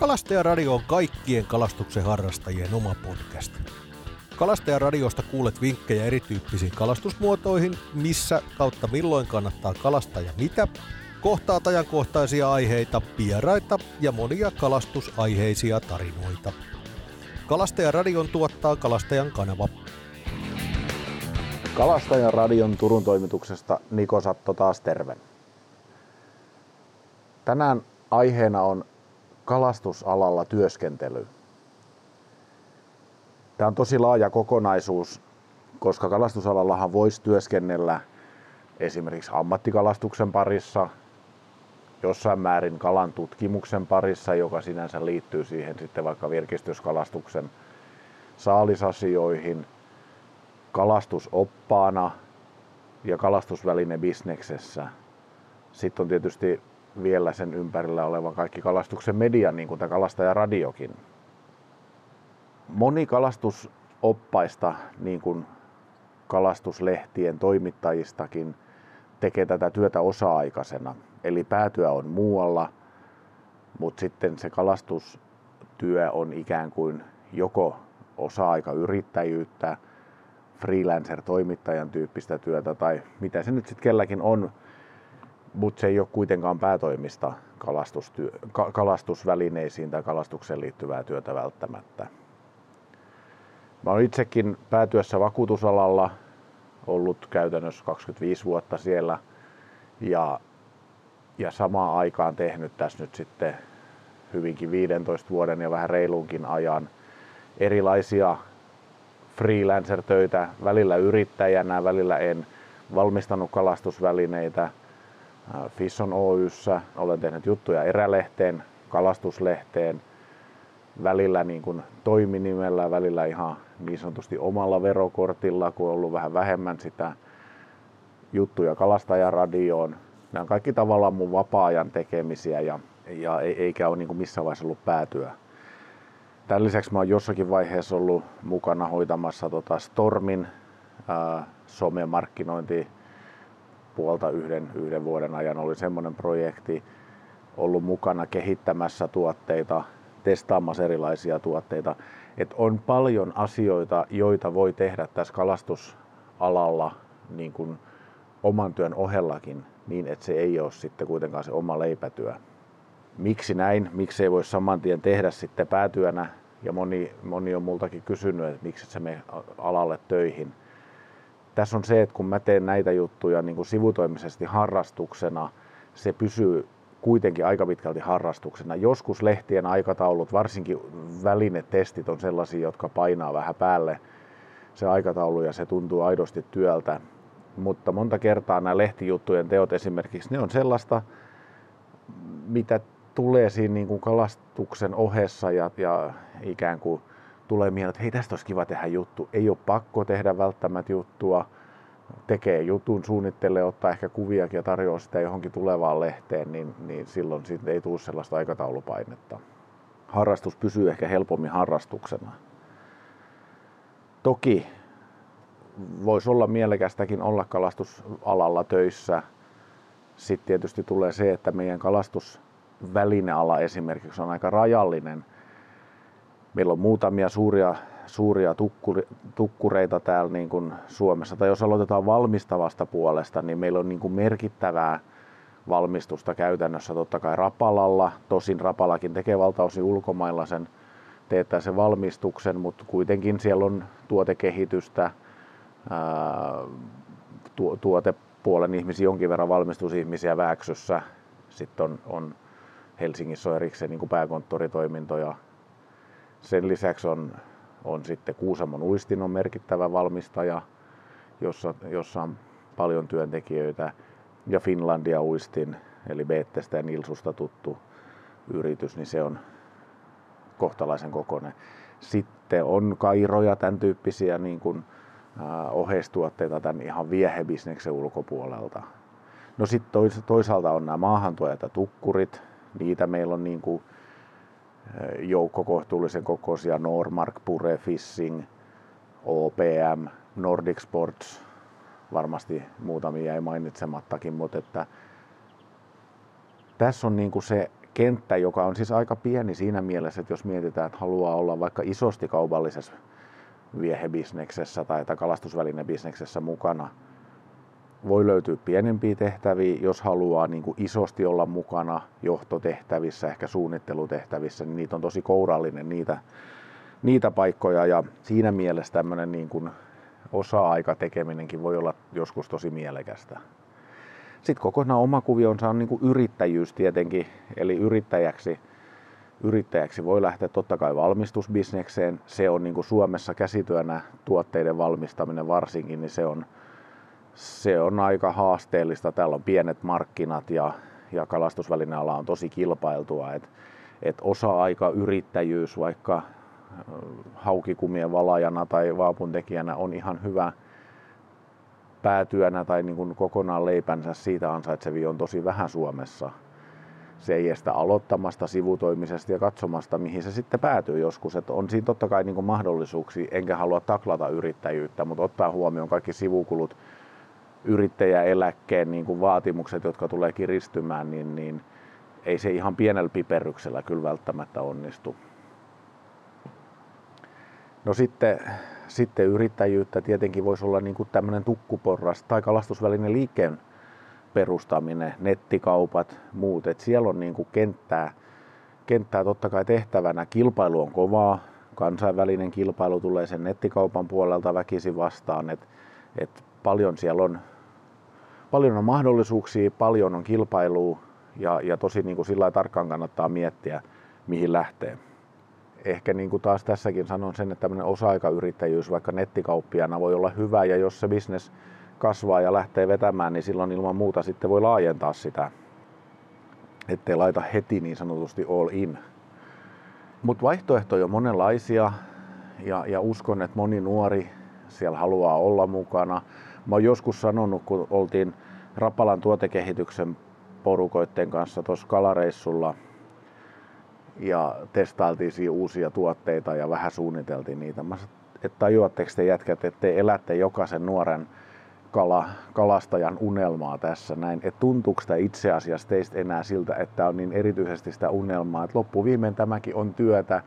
Kalastajaradio on kaikkien kalastuksen harrastajien oma podcast. Kalastajaradiosta kuulet vinkkejä erityyppisiin kalastusmuotoihin, missä kautta milloin kannattaa kalastaa ja mitä, kohtaat ajankohtaisia aiheita, vieraita ja monia kalastusaiheisia tarinoita. Kalastajaradion tuottaa Kalastajan kanava. Kalastajan radion Turun toimituksesta Niko Satto taas terve. Tänään aiheena on kalastusalalla työskentely. Tämä on tosi laaja kokonaisuus, koska kalastusalallahan voisi työskennellä esimerkiksi ammattikalastuksen parissa, jossain määrin kalan tutkimuksen parissa, joka sinänsä liittyy siihen sitten vaikka virkistyskalastuksen saalisasioihin, kalastusoppaana ja kalastusvälinebisneksessä. Sitten on tietysti vielä sen ympärillä oleva kaikki kalastuksen media, niin kuin tämä kalastajaradiokin. Moni kalastusoppaista, niin kuin kalastuslehtien toimittajistakin, tekee tätä työtä osa-aikaisena. Eli päätyä on muualla, mutta sitten se kalastustyö on ikään kuin joko osa-aikayrittäjyyttä, freelancer-toimittajan tyyppistä työtä tai mitä se nyt sitten kelläkin on, mutta se ei ole kuitenkaan päätoimista kalastustyö, ka, kalastusvälineisiin tai kalastukseen liittyvää työtä välttämättä. Mä olen itsekin päätyössä vakuutusalalla ollut käytännössä 25 vuotta siellä ja, ja samaan aikaan tehnyt tässä nyt sitten hyvinkin 15 vuoden ja vähän reilunkin ajan erilaisia freelancer-töitä, välillä yrittäjänä, välillä en valmistanut kalastusvälineitä, Fisson Oyssä, olen tehnyt juttuja erälehteen, kalastuslehteen, välillä niin kuin toiminimellä, välillä ihan niin sanotusti omalla verokortilla, kun on ollut vähän vähemmän sitä juttuja kalastajaradioon. Nämä on kaikki tavallaan mun vapaa-ajan tekemisiä ja, ja eikä ole niin kuin missään vaiheessa ollut päätyä. Tämän lisäksi mä oon jossakin vaiheessa ollut mukana hoitamassa tota Stormin ää, somemarkkinointi puolta yhden, yhden vuoden ajan oli semmoinen projekti, ollut mukana kehittämässä tuotteita, testaamassa erilaisia tuotteita. Et on paljon asioita, joita voi tehdä tässä kalastusalalla niin kuin oman työn ohellakin, niin että se ei ole sitten kuitenkaan se oma leipätyö. Miksi näin? Miksi ei voi saman tien tehdä sitten päätyönä? Ja moni, moni on multakin kysynyt, että miksi et sä mene alalle töihin tässä on se, että kun mä teen näitä juttuja niin kuin sivutoimisesti harrastuksena, se pysyy kuitenkin aika pitkälti harrastuksena. Joskus lehtien aikataulut, varsinkin välinetestit on sellaisia, jotka painaa vähän päälle se aikataulu ja se tuntuu aidosti työltä. Mutta monta kertaa nämä lehtijuttujen teot esimerkiksi, ne on sellaista, mitä tulee siinä niin kuin kalastuksen ohessa ja, ja ikään kuin tulee mieleen, että hei tästä olisi kiva tehdä juttu. Ei ole pakko tehdä välttämättä juttua. Tekee jutun, suunnittelee, ottaa ehkä kuviakin ja tarjoaa sitä johonkin tulevaan lehteen, niin, niin silloin siitä ei tule sellaista aikataulupainetta. Harrastus pysyy ehkä helpommin harrastuksena. Toki voisi olla mielekästäkin olla kalastusalalla töissä. Sitten tietysti tulee se, että meidän kalastusvälineala esimerkiksi on aika rajallinen – meillä on muutamia suuria, suuria tukkuri, tukkureita täällä niin kuin Suomessa. Tai jos aloitetaan valmistavasta puolesta, niin meillä on niin kuin merkittävää valmistusta käytännössä totta kai Rapalalla. Tosin Rapalakin tekee valtaosin ulkomailla sen, teettää sen valmistuksen, mutta kuitenkin siellä on tuotekehitystä, ää, tu, tuotepuolen ihmisiä, jonkin verran valmistusihmisiä Vääksyssä. Sitten on, on Helsingissä on erikseen niin pääkonttoritoimintoja sen lisäksi on, on sitten Kuusamon uistin on merkittävä valmistaja, jossa, jossa on paljon työntekijöitä. Ja Finlandia uistin, eli Beettestä ja Nilsusta tuttu yritys, niin se on kohtalaisen kokoinen. Sitten on kairoja, tämän tyyppisiä niin kuin, äh, oheistuotteita tämän ihan viehebisneksen ulkopuolelta. No sitten toisaalta on nämä maahantuojat ja tukkurit. Niitä meillä on niin kuin joukko kohtuullisen kokoisia, Normark, Pure Fishing, OPM, Nordic Sports, varmasti muutamia jäi mainitsemattakin, mutta että tässä on niin kuin se kenttä, joka on siis aika pieni siinä mielessä, että jos mietitään, että haluaa olla vaikka isosti kaupallisessa viehebisneksessä tai, tai kalastusvälinebisneksessä mukana, voi löytyä pienempiä tehtäviä, jos haluaa niin kuin isosti olla mukana johtotehtävissä, ehkä suunnittelutehtävissä, niin niitä on tosi kourallinen niitä, niitä paikkoja ja siinä mielessä tämmöinen niin kuin osa-aika tekeminenkin voi olla joskus tosi mielekästä. Sitten kokonaan oma kuvionsa on niin kuin yrittäjyys tietenkin, eli yrittäjäksi, yrittäjäksi voi lähteä totta kai valmistusbisnekseen. Se on niin kuin Suomessa käsityönä tuotteiden valmistaminen varsinkin, niin se on, se on aika haasteellista. Täällä on pienet markkinat ja, ja kalastusvälineala on tosi kilpailtua. Et, et osa-aika yrittäjyys vaikka haukikumien valajana tai vaapuntekijänä on ihan hyvä päätyönä tai niin kuin kokonaan leipänsä siitä ansaitsevi on tosi vähän Suomessa. Se ei estä aloittamasta, sivutoimisesta ja katsomasta, mihin se sitten päätyy joskus. Että on siinä totta kai niin kuin mahdollisuuksia, enkä halua taklata yrittäjyyttä, mutta ottaa huomioon kaikki sivukulut, yrittäjäeläkkeen niin kuin vaatimukset, jotka tulee kiristymään, niin, niin ei se ihan pienellä piperryksellä kyllä välttämättä onnistu. No sitten, sitten yrittäjyyttä tietenkin voisi olla niin kuin tämmöinen tukkuporras tai kalastusvälinen liikkeen perustaminen, nettikaupat, muut. Et siellä on niin kuin kenttää, kenttää totta kai tehtävänä. Kilpailu on kovaa, kansainvälinen kilpailu tulee sen nettikaupan puolelta väkisin vastaan. Et, et paljon siellä on, paljon on mahdollisuuksia, paljon on kilpailua ja, ja tosi niin kuin sillä tarkkaan kannattaa miettiä, mihin lähtee ehkä niin kuin taas tässäkin sanon sen, että tämmöinen osa-aikayrittäjyys vaikka nettikauppiana voi olla hyvä ja jos se bisnes kasvaa ja lähtee vetämään, niin silloin ilman muuta sitten voi laajentaa sitä, ettei laita heti niin sanotusti all in. Mutta vaihtoehtoja on monenlaisia ja, ja uskon, että moni nuori siellä haluaa olla mukana. Mä oon joskus sanonut, kun oltiin Rapalan tuotekehityksen porukoitten kanssa tuossa kalareissulla – ja testailtiin siinä uusia tuotteita ja vähän suunniteltiin niitä. Mä sanoin, että tajuatteko te jätkät, että te elätte jokaisen nuoren kala, kalastajan unelmaa tässä näin. Että tuntuuko sitä itse asiassa teistä enää siltä, että on niin erityisesti sitä unelmaa, että loppuviimein tämäkin on työtä,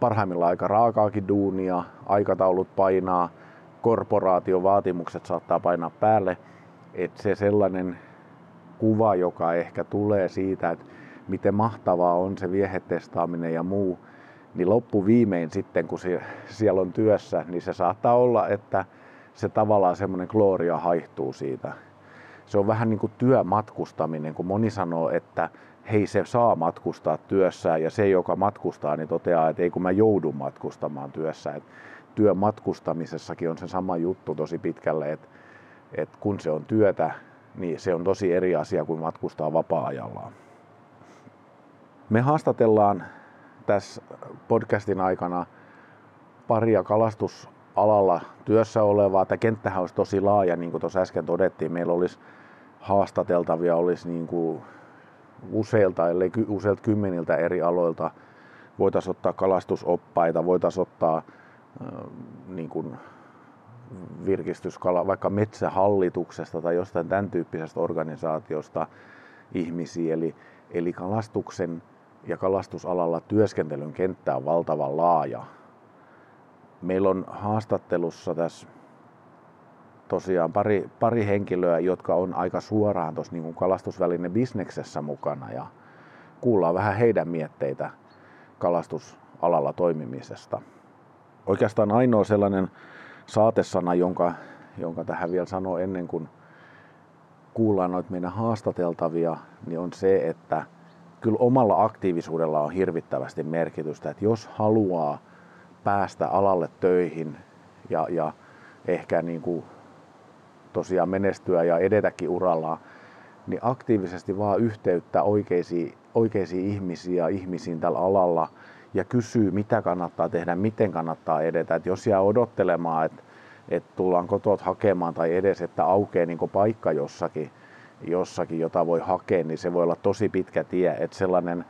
parhaimmillaan aika raakaakin duunia, aikataulut painaa, korporaatiovaatimukset saattaa painaa päälle. Että se sellainen kuva, joka ehkä tulee siitä, että miten mahtavaa on se viehetestaaminen ja muu, niin loppuviimein sitten, kun siellä on työssä, niin se saattaa olla, että se tavallaan semmoinen gloria haihtuu siitä. Se on vähän niin kuin työmatkustaminen, kun moni sanoo, että hei se saa matkustaa työssään ja se, joka matkustaa, niin toteaa, että ei kun mä joudun matkustamaan työssä. Et työmatkustamisessakin on se sama juttu tosi pitkälle, että, että kun se on työtä, niin se on tosi eri asia kuin matkustaa vapaa-ajallaan. Me haastatellaan tässä podcastin aikana paria kalastusalalla työssä olevaa. Tämä kenttähän olisi tosi laaja, niin kuin tuossa äsken todettiin. Meillä olisi haastateltavia olisi niin kuin useilta, ellei useilta kymmeniltä eri aloilta. Voitaisiin ottaa kalastusoppaita, voitaisiin ottaa niin kuin virkistyskala, vaikka metsähallituksesta tai jostain tämän tyyppisestä organisaatiosta ihmisiä. Eli, eli kalastuksen ja kalastusalalla työskentelyn kenttä on valtavan laaja. Meillä on haastattelussa tässä tosiaan pari, pari henkilöä, jotka on aika suoraan tuossa niin kalastusväline bisneksessä mukana ja kuullaan vähän heidän mietteitä kalastusalalla toimimisesta. Oikeastaan ainoa sellainen saatesana, jonka, jonka tähän vielä sanoo ennen kuin kuullaan noita meidän haastateltavia, niin on se, että kyllä omalla aktiivisuudella on hirvittävästi merkitystä, että jos haluaa päästä alalle töihin ja, ja ehkä niin kuin tosiaan menestyä ja edetäkin urallaan, niin aktiivisesti vaan yhteyttä oikeisiin, oikeisiin ihmisiin ja ihmisiin tällä alalla ja kysyy, mitä kannattaa tehdä, miten kannattaa edetä. Et jos jää odottelemaan, että, että tullaan kotot hakemaan tai edes, että aukeaa niin paikka jossakin, jossakin, jota voi hakea, niin se voi olla tosi pitkä tie. Että sellainen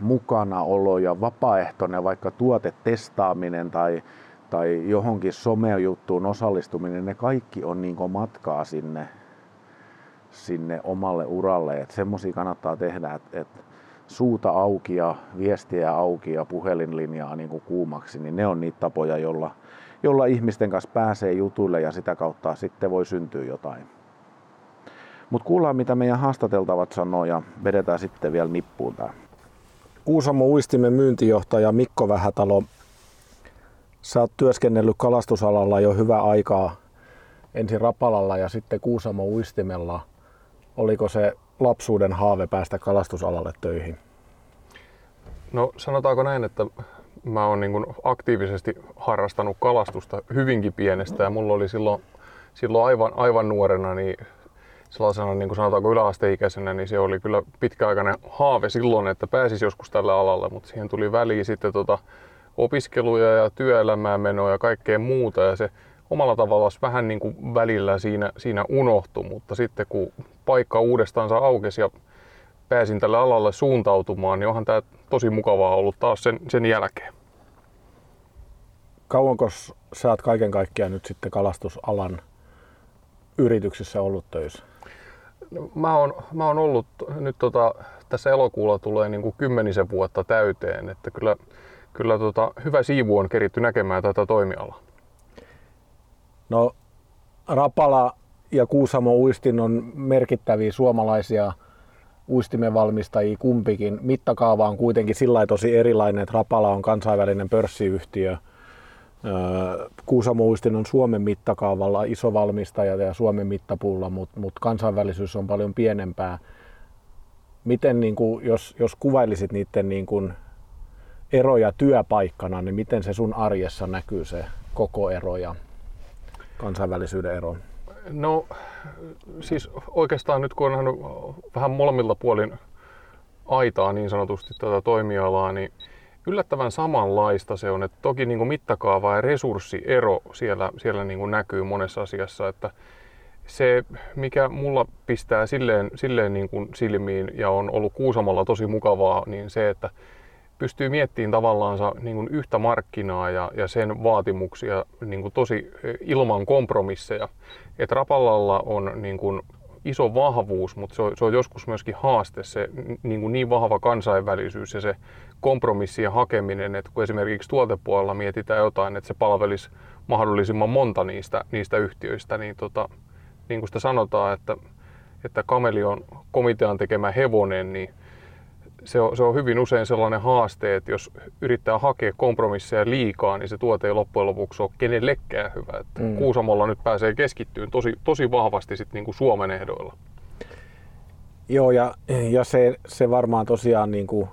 mukanaolo ja vapaaehtoinen vaikka tuotetestaaminen tai, tai johonkin somejuttuun osallistuminen, ne kaikki on niin matkaa sinne, sinne omalle uralle. Että semmoisia kannattaa tehdä, että, että suuta auki ja viestiä auki ja puhelinlinjaa niin kuin kuumaksi, niin ne on niitä tapoja, jolla, jolla ihmisten kanssa pääsee jutuille ja sitä kautta sitten voi syntyä jotain. Mutta kuullaan mitä meidän haastateltavat sanoo ja vedetään sitten vielä nippuun tämä. Kuusamo Uistimen myyntijohtaja Mikko Vähätalo, sä oot työskennellyt kalastusalalla jo hyvää aikaa ensin Rapalalla ja sitten Kuusamo Uistimella. Oliko se lapsuuden haave päästä kalastusalalle töihin? No sanotaanko näin, että mä oon niin aktiivisesti harrastanut kalastusta hyvinkin pienestä. Ja mulla oli silloin, silloin aivan, aivan nuorena niin sellaisena niin kuin sanotaanko yläasteikäisenä, niin se oli kyllä pitkäaikainen haave silloin, että pääsisi joskus tällä alalle, mutta siihen tuli väliin sitten tota opiskeluja ja työelämää menoa ja kaikkea muuta. Ja se omalla tavallaan vähän niin kuin välillä siinä, siinä unohtui, mutta sitten kun paikka uudestaan aukesi ja pääsin tälle alalle suuntautumaan, niin onhan tämä tosi mukavaa ollut taas sen, sen jälkeen. Kauanko sä oot kaiken kaikkiaan nyt sitten kalastusalan yrityksissä ollut töissä? No, mä, oon, mä oon ollut nyt tota, tässä elokuulla tulee niin kuin kymmenisen vuotta täyteen, että kyllä, kyllä tota, hyvä siivu on keritty näkemään tätä toimialaa. No Rapala ja Kuusamo Uistin on merkittäviä suomalaisia uistimen valmistajia kumpikin. Mittakaava on kuitenkin sillä tosi erilainen, että Rapala on kansainvälinen pörssiyhtiö. Kuusamo Uistin on Suomen mittakaavalla iso valmistaja ja Suomen mittapuulla, mutta mut kansainvälisyys on paljon pienempää. Miten, niin kuin, jos, jos kuvailisit niiden niin kuin, eroja työpaikkana, niin miten se sun arjessa näkyy se koko ero ja kansainvälisyyden ero? No siis oikeastaan nyt kun on vähän molemmilla puolin aitaa niin sanotusti tätä toimialaa, niin yllättävän samanlaista se on. Että toki niin kuin mittakaava ja resurssiero siellä, siellä niin kuin näkyy monessa asiassa. Että se, mikä mulla pistää silleen, silleen niin kuin silmiin ja on ollut Kuusamalla tosi mukavaa, niin se, että pystyy miettimään tavallaan niin kuin yhtä markkinaa ja, ja sen vaatimuksia niin kuin tosi e, ilman kompromisseja. Et Rapallalla on niin kuin iso vahvuus, mutta se on, se on joskus myöskin haaste, se niin, kuin niin vahva kansainvälisyys ja se kompromissien hakeminen, että kun esimerkiksi tuotepuolella mietitään jotain, että se palvelisi mahdollisimman monta niistä, niistä yhtiöistä, niin, tota, niin kuin sitä sanotaan, että, että kameli on komitean tekemä hevonen, niin se on, se on hyvin usein sellainen haaste, että jos yrittää hakea kompromisseja liikaa, niin se tuote ei loppujen lopuksi ole kenellekään hyvä. Että mm. Kuusamolla nyt pääsee keskittyyn tosi, tosi vahvasti sit niin kuin Suomen ehdoilla. Joo, ja, ja se, se varmaan tosiaan niin kuin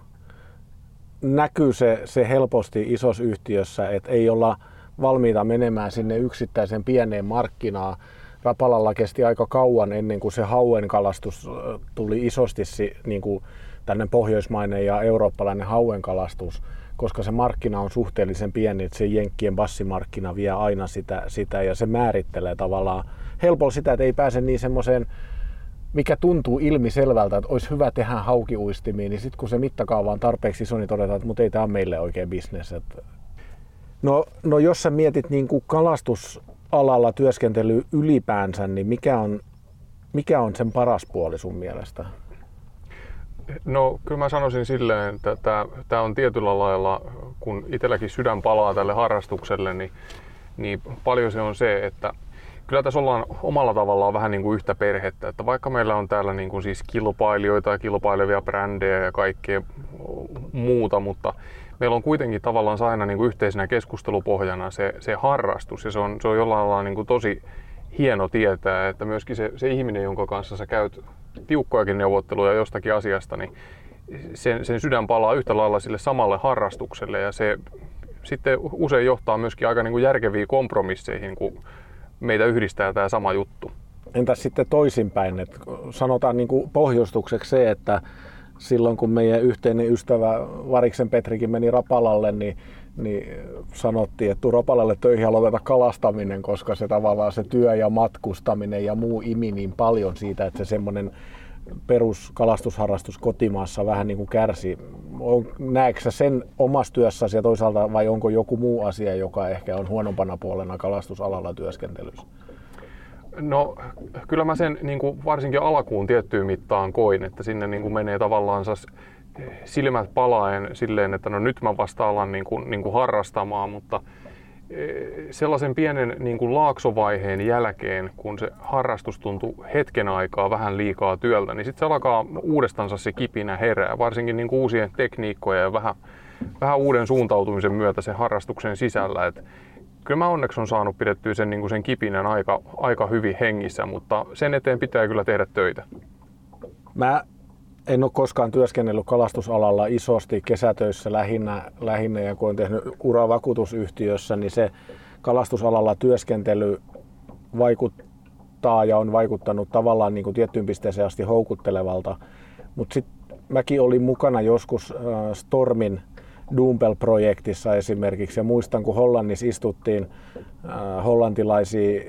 näkyy se, se helposti isossa yhtiössä, että ei olla valmiita menemään sinne yksittäisen pieneen markkinaan. Rapalalla kesti aika kauan ennen kuin se hauen kalastus tuli isosti niin kuin tänne pohjoismainen ja eurooppalainen hauenkalastus, koska se markkina on suhteellisen pieni, että se jenkkien bassimarkkina vie aina sitä, sitä ja se määrittelee tavallaan helpolla sitä, että ei pääse niin semmoiseen, mikä tuntuu ilmiselvältä, että olisi hyvä tehdä haukiuistimiin, niin sitten kun se mittakaava on tarpeeksi iso, niin todetaan, että mutta ei tämä ole meille oikein bisnes. No, no jos sä mietit niin kuin kalastusalalla työskentely ylipäänsä, niin mikä on, mikä on sen paras puoli sun mielestä? No kyllä mä sanoisin silleen, että tämä on tietyllä lailla, kun itselläkin sydän palaa tälle harrastukselle, niin, niin paljon se on se, että kyllä tässä ollaan omalla tavallaan vähän niin kuin yhtä perhettä, että vaikka meillä on täällä niin kuin siis kilpailijoita ja kilpailevia brändejä ja kaikkea muuta, mutta meillä on kuitenkin tavallaan aina niin kuin yhteisenä keskustelupohjana se, se harrastus. Ja se on, se on jollain lailla niin kuin tosi hieno tietää, että myöskin se, se ihminen, jonka kanssa sä käyt tiukkojakin neuvotteluja jostakin asiasta, niin sen, sen sydän palaa yhtä lailla sille samalle harrastukselle ja se sitten usein johtaa myöskin aika niin kuin järkeviin kompromisseihin, kun meitä yhdistää tämä sama juttu. Entäs sitten toisinpäin, että sanotaan niin kuin pohjustukseksi se, että silloin kun meidän yhteinen ystävä Variksen Petrikin meni Rapalalle, niin niin sanottiin, että tuu Rapalalle töihin ja lopeta kalastaminen, koska se tavallaan se työ ja matkustaminen ja muu imi niin paljon siitä, että se semmoinen peruskalastusharrastus kotimaassa vähän niin kuin kärsi. Näetkö sä sen omassa työssäsi ja toisaalta vai onko joku muu asia, joka ehkä on huonompana puolena kalastusalalla työskentelyssä? No kyllä mä sen niin kuin varsinkin alkuun tiettyyn mittaan koin, että sinne niin kuin menee tavallaan silmät palaen silleen, että no nyt mä vasta alan niin kuin, niin kuin harrastamaan, mutta sellaisen pienen niin kuin laaksovaiheen jälkeen, kun se harrastus tuntuu hetken aikaa vähän liikaa työltä, niin sitten se alkaa uudestansa se kipinä herää, varsinkin niin kuin uusien tekniikkojen ja vähän, vähän uuden suuntautumisen myötä sen harrastuksen sisällä. Et kyllä mä onneksi on saanut pidettyä sen, niin kuin sen kipinän aika, aika hyvin hengissä, mutta sen eteen pitää kyllä tehdä töitä. Mä en ole koskaan työskennellyt kalastusalalla isosti kesätöissä lähinnä, lähinnä ja kun olen tehnyt uraa vakuutusyhtiössä, niin se kalastusalalla työskentely vaikuttaa ja on vaikuttanut tavallaan niin kuin tiettyyn pisteeseen asti houkuttelevalta. Mutta sitten mäkin olin mukana joskus äh, Stormin Dumpel-projektissa esimerkiksi ja muistan kun Hollannissa istuttiin äh, hollantilaisia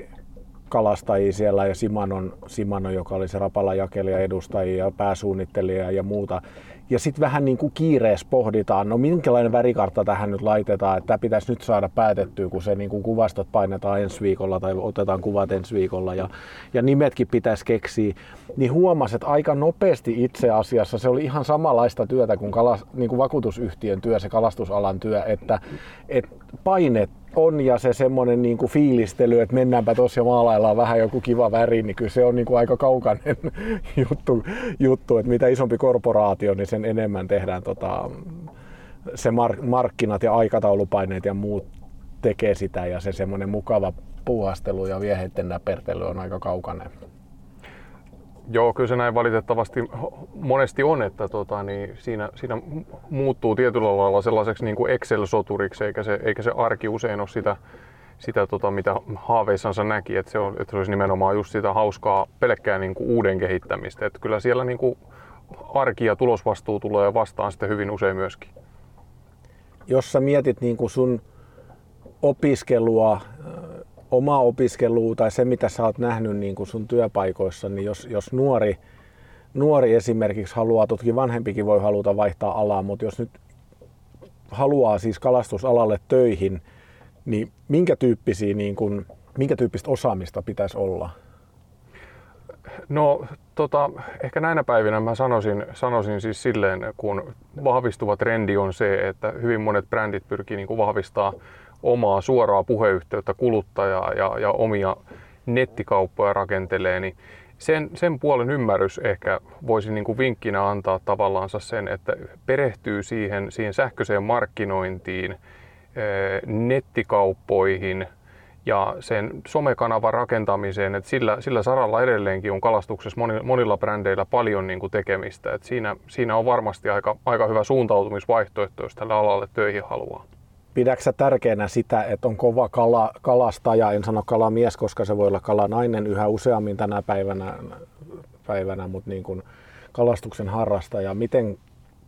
kalastajia siellä ja Simanon, Simano, joka oli se Rapala jakelija edustajia ja pääsuunnittelija ja muuta. Ja sitten vähän niin kuin kiireessä pohditaan, no minkälainen värikartta tähän nyt laitetaan, että tämä pitäisi nyt saada päätettyä, kun se niin kuin kuvastot painetaan ensi viikolla tai otetaan kuvat ensi viikolla ja, ja nimetkin pitäisi keksiä. Niin huomasi, että aika nopeasti itse asiassa se oli ihan samanlaista työtä kuin, kalas, niin kuin vakuutusyhtiön työ, se kalastusalan työ, että, että painet on ja se semmoinen niin kuin fiilistely, että mennäänpä tuossa ja maalaillaan vähän joku kiva väri, niin kyllä se on niin kuin aika kaukainen juttu, juttu, että mitä isompi korporaatio, niin sen enemmän tehdään tota, se mark- markkinat ja aikataulupaineet ja muut tekee sitä ja se semmoinen mukava puuhastelu ja vieheiden näpertely on aika kaukainen. Joo, kyllä se näin valitettavasti monesti on, että tota, niin siinä, siinä muuttuu tietyllä lailla sellaiseksi niin kuin Excel-soturiksi, eikä se, eikä se arki usein ole sitä, sitä tota, mitä haaveissansa näki, että se, on, että se olisi nimenomaan just sitä hauskaa pelkkää niin kuin uuden kehittämistä. Että kyllä siellä niin kuin arki ja tulosvastuu tulee vastaan sitten hyvin usein myöskin. Jos sä mietit niin kuin sun opiskelua oma opiskelu tai se, mitä sä oot nähnyt niin kuin sun työpaikoissa, niin jos, jos nuori, nuori esimerkiksi haluaa, toki vanhempikin voi haluta vaihtaa alaa, mutta jos nyt haluaa siis kalastusalalle töihin, niin minkä, tyyppisiä, niin kuin, minkä tyyppistä osaamista pitäisi olla? No tota, ehkä näinä päivinä mä sanoisin, sanoisin siis silleen, kun vahvistuva trendi on se, että hyvin monet brändit pyrkii niin kuin vahvistaa omaa suoraa puheyhteyttä kuluttajaa ja, ja omia nettikauppoja rakentelee, niin sen, sen puolen ymmärrys ehkä voisi niin kuin vinkkinä antaa tavallaansa sen, että perehtyy siihen, siihen sähköiseen markkinointiin, eh, nettikauppoihin ja sen somekanavan rakentamiseen, että sillä, sillä saralla edelleenkin on kalastuksessa monilla brändeillä paljon niin kuin tekemistä. Että siinä, siinä on varmasti aika, aika hyvä suuntautumisvaihtoehto, jos tälle alalle töihin haluaa. Pidätkö tärkeänä sitä, että on kova kala, kalastaja, en sano kalamies, koska se voi olla kalanainen yhä useammin tänä päivänä, päivänä mutta niin kuin kalastuksen harrastaja. Miten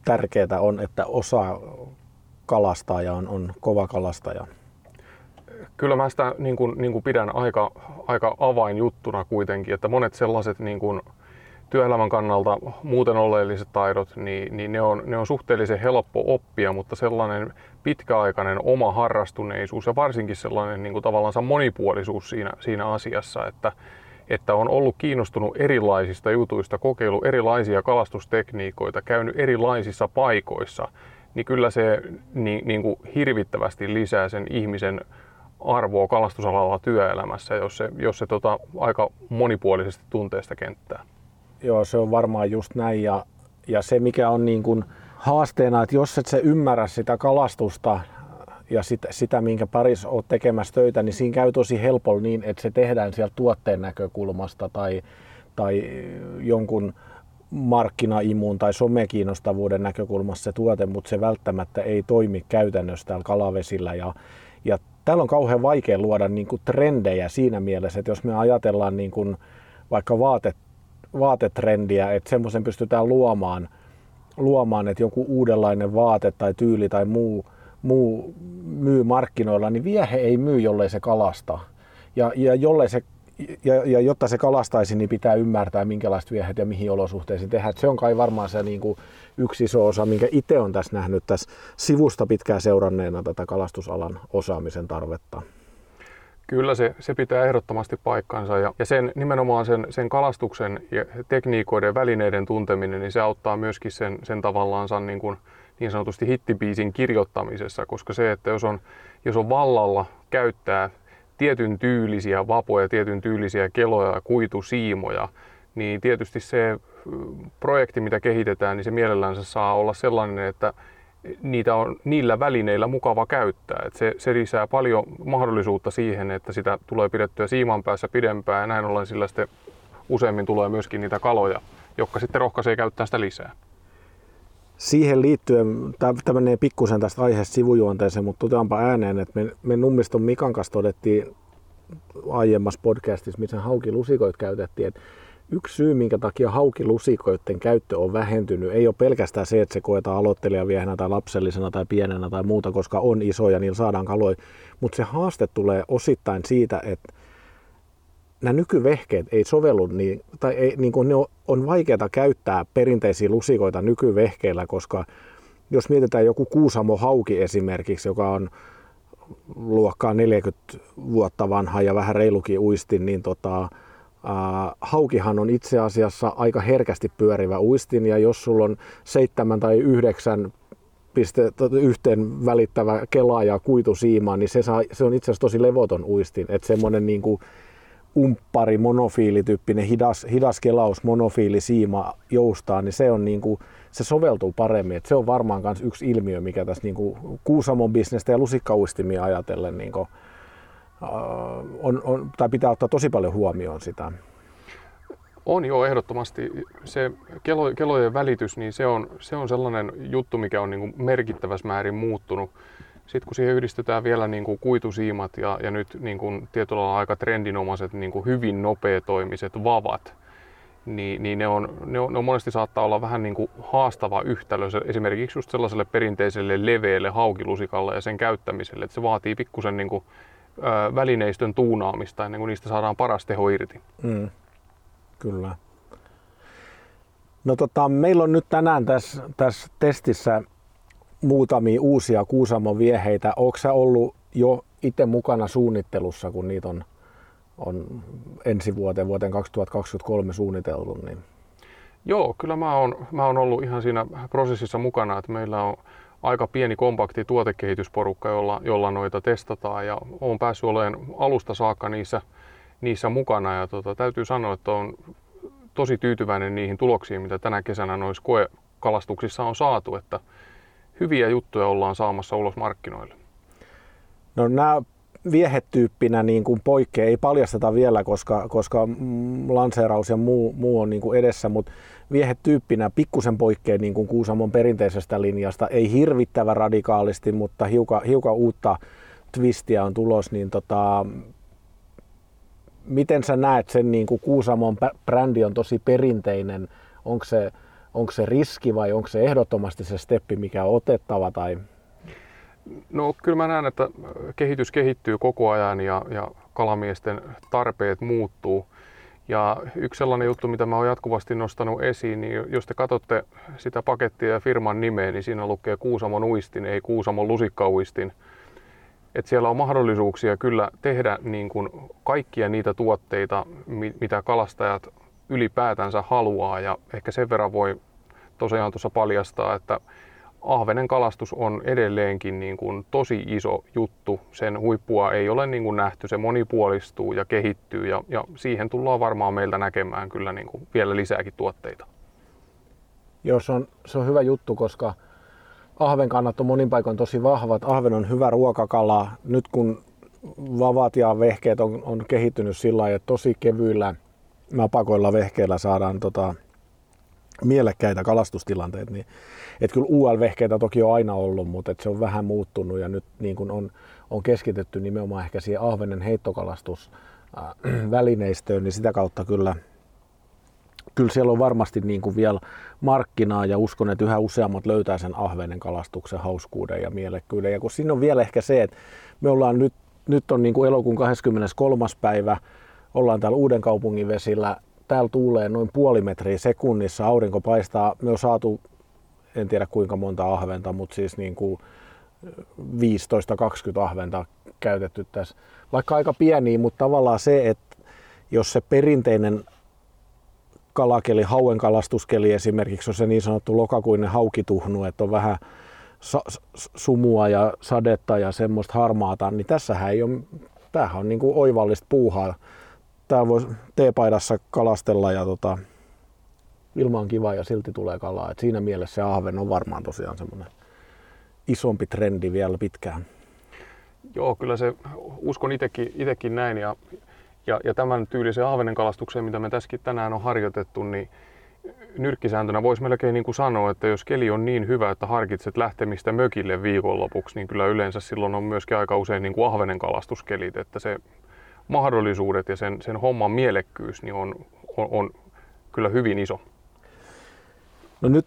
tärkeää on, että osa kalastaja on, on kova kalastaja? Kyllä mä sitä niin kuin, niin kuin pidän aika, aika avainjuttuna kuitenkin, että monet sellaiset niin kuin, työelämän kannalta muuten oleelliset taidot, niin, niin ne, on, ne on suhteellisen helppo oppia, mutta sellainen pitkäaikainen oma harrastuneisuus ja varsinkin sellainen niin kuin tavallaan monipuolisuus siinä, siinä asiassa, että, että on ollut kiinnostunut erilaisista jutuista, kokeillut erilaisia kalastustekniikoita, käynyt erilaisissa paikoissa, niin kyllä se niin, niin kuin hirvittävästi lisää sen ihmisen arvoa kalastusalalla työelämässä, jos se, jos se tota, aika monipuolisesti tuntee sitä kenttää. Joo, se on varmaan just näin. Ja, ja se, mikä on niin kuin haasteena, että jos et se ymmärrä sitä kalastusta ja sitä, sitä minkä parissa olet tekemässä töitä, niin siinä käy tosi helpolla niin, että se tehdään sieltä tuotteen näkökulmasta tai, tai jonkun markkinaimuun tai somekiinnostavuuden näkökulmassa se tuote, mutta se välttämättä ei toimi käytännössä täällä kalavesillä. Ja, ja täällä on kauhean vaikea luoda niin kuin trendejä siinä mielessä, että jos me ajatellaan niin kuin vaikka vaatet vaatetrendiä, että semmoisen pystytään luomaan, luomaan, että joku uudenlainen vaate tai tyyli tai muu, muu myy markkinoilla, niin viehe ei myy, jollei se kalasta. Ja, ja, jollei se, ja, ja jotta se kalastaisi, niin pitää ymmärtää, minkälaiset viehet ja mihin olosuhteisiin tehdään. Se on kai varmaan se niin kuin yksi iso osa, minkä itse on tässä nähnyt tässä sivusta pitkään seuranneena tätä kalastusalan osaamisen tarvetta. Kyllä se, se pitää ehdottomasti paikkansa ja, ja sen, nimenomaan sen, sen kalastuksen ja tekniikoiden välineiden tunteminen, niin se auttaa myöskin sen, sen tavallaan niin, kuin, niin sanotusti hittibiisin kirjoittamisessa, koska se, että jos on, jos on vallalla käyttää tietyn tyylisiä vapoja, tietyn tyylisiä keloja ja kuitusiimoja, niin tietysti se projekti, mitä kehitetään, niin se mielellänsä saa olla sellainen, että niitä on niillä välineillä mukava käyttää. Et se, se lisää paljon mahdollisuutta siihen, että sitä tulee pidettyä siiman päässä pidempään ja näin ollen sillä sitten useimmin tulee myöskin niitä kaloja, jotka sitten rohkaisee käyttää sitä lisää. Siihen liittyen, tämä menee pikkusen tästä aiheesta sivujuonteeseen, mutta toteanpa ääneen, että me, me Nummiston Mikan kanssa todettiin aiemmassa podcastissa, missä haukilusikoit käytettiin, että yksi syy, minkä takia haukilusikoiden käyttö on vähentynyt, ei ole pelkästään se, että se koetaan aloittelijaviehenä tai lapsellisena tai pienenä tai muuta, koska on isoja, niin saadaan kaloja. Mutta se haaste tulee osittain siitä, että nämä nykyvehkeet ei sovellu, niin, tai ei, niin kuin ne on, on vaikeaa käyttää perinteisiä lusikoita nykyvehkeillä, koska jos mietitään joku Kuusamo hauki esimerkiksi, joka on luokkaa 40 vuotta vanha ja vähän reilukin uistin, niin tota, haukihan on itse asiassa aika herkästi pyörivä uistin ja jos sulla on seitsemän tai yhdeksän piste, yhteen välittävä kela ja kuitusiima, niin se, saa, se on itse asiassa tosi levoton uistin. Että semmoinen niin umppari, monofiilityyppinen hidas, hidas kelaus, monofiilisiima joustaa, niin se on niin kuin, se soveltuu paremmin. Et se on varmaan myös yksi ilmiö, mikä tässä niin kuin Kuusamon bisnestä ja lusikkauistimia ajatellen niin kuin, on, on, tai pitää ottaa tosi paljon huomioon sitä. On jo ehdottomasti. Se kelo, kelojen välitys, niin se on, se on sellainen juttu, mikä on niin merkittävässä määrin muuttunut. Sitten kun siihen yhdistetään vielä niin kuin kuitusiimat ja, ja nyt niin kuin tietyllä lailla aika trendinomaiset niin kuin hyvin nopeatoimiset vavat, niin, niin ne, on, ne, on, ne on monesti saattaa olla vähän niin kuin haastava yhtälö esimerkiksi just sellaiselle perinteiselle leveälle haukilusikalle ja sen käyttämiselle, että se vaatii pikkusen niin kuin välineistön tuunaamista ennen kuin niistä saadaan paras teho irti. Mm, kyllä. No tota, meillä on nyt tänään tässä, tässä testissä muutamia uusia Kuusamon vieheitä. Onko sä ollut jo itse mukana suunnittelussa, kun niitä on, on ensi vuoteen, vuoteen 2023 suunniteltu? Niin... Joo, kyllä mä oon, mä oon ollut ihan siinä prosessissa mukana, että meillä on aika pieni kompakti tuotekehitysporukka, jolla, jolla noita testataan ja olen päässyt olemaan alusta saakka niissä, niissä mukana ja tota, täytyy sanoa, että on tosi tyytyväinen niihin tuloksiin, mitä tänä kesänä noissa koekalastuksissa on saatu, että hyviä juttuja ollaan saamassa ulos markkinoille. No nämä viehetyyppinä niin kuin poikkeaa, ei paljasteta vielä, koska, koska lanseeraus ja muu, muu on niin kuin edessä, mutta viehetyyppinä pikkusen poikkeaa niin kuin Kuusamon perinteisestä linjasta, ei hirvittävän radikaalisti, mutta hiukan, hiukan uutta twistiä on tulos, niin tota, miten sä näet sen, niin kuin Kuusamon brändi on tosi perinteinen, onko se, onko se riski vai onko se ehdottomasti se steppi, mikä on otettava tai No kyllä mä näen, että kehitys kehittyy koko ajan ja, ja kalamiesten tarpeet muuttuu. Ja yksi sellainen juttu, mitä mä oon jatkuvasti nostanut esiin, niin jos te katsotte sitä pakettia ja firman nimeä, niin siinä lukee Kuusamon uistin, ei Kuusamon lusikkauistin. Et siellä on mahdollisuuksia kyllä tehdä niin kuin kaikkia niitä tuotteita, mitä kalastajat ylipäätänsä haluaa. Ja ehkä sen verran voi tosiaan tuossa paljastaa, että ahvenen kalastus on edelleenkin niin kuin tosi iso juttu. Sen huippua ei ole niin kuin nähty, se monipuolistuu ja kehittyy ja, ja siihen tullaan varmaan meiltä näkemään kyllä niin kuin vielä lisääkin tuotteita. Joo, se on, se on hyvä juttu, koska ahven kannat on monin paikoin tosi vahvat. Ahven on hyvä ruokakala. Nyt kun vavat ja vehkeet on, on kehittynyt sillä lailla, että tosi kevyillä napakoilla vehkeillä saadaan tota, mielekkäitä kalastustilanteita, niin että kyllä UL-vehkeitä toki on aina ollut, mutta että se on vähän muuttunut ja nyt niin kuin on, on keskitetty nimenomaan ehkä siihen ahvenen heittokalastus välineistöön, niin sitä kautta kyllä, kyllä siellä on varmasti niin kuin vielä markkinaa ja uskon, että yhä useammat löytää sen ahvenen kalastuksen hauskuuden ja mielekkyyden. Ja kun siinä on vielä ehkä se, että me ollaan nyt, nyt on niin kuin elokuun 23. päivä, ollaan täällä Uuden kaupungin vesillä, täällä tuulee noin puoli metriä sekunnissa, aurinko paistaa, me on saatu en tiedä kuinka monta ahventa, mutta siis niin kuin 15-20 ahventa käytetty tässä. Vaikka aika pieniä, mutta tavallaan se, että jos se perinteinen kalakeli, hauen kalastuskeli esimerkiksi on se niin sanottu lokakuinen haukituhnu, että on vähän sumua ja sadetta ja semmoista harmaata, niin tässähän ei ole, tämähän on niin kuin oivallista puuhaa. Tää voi teepaidassa kalastella ja tota, ilma on kiva ja silti tulee kalaa. Et siinä mielessä se ahven on varmaan tosiaan semmoinen isompi trendi vielä pitkään. Joo, kyllä se, uskon itekin, itekin näin ja, ja, ja tämän tyylisen ahvenen kalastukseen, mitä me tässäkin tänään on harjoitettu, niin nyrkkisääntönä voisi melkein niin kuin sanoa, että jos keli on niin hyvä, että harkitset lähtemistä mökille viikonlopuksi, niin kyllä yleensä silloin on myöskin aika usein niin kuin ahvenen kalastuskelit, että se mahdollisuudet ja sen, sen homman mielekkyys niin on, on, on kyllä hyvin iso. No nyt,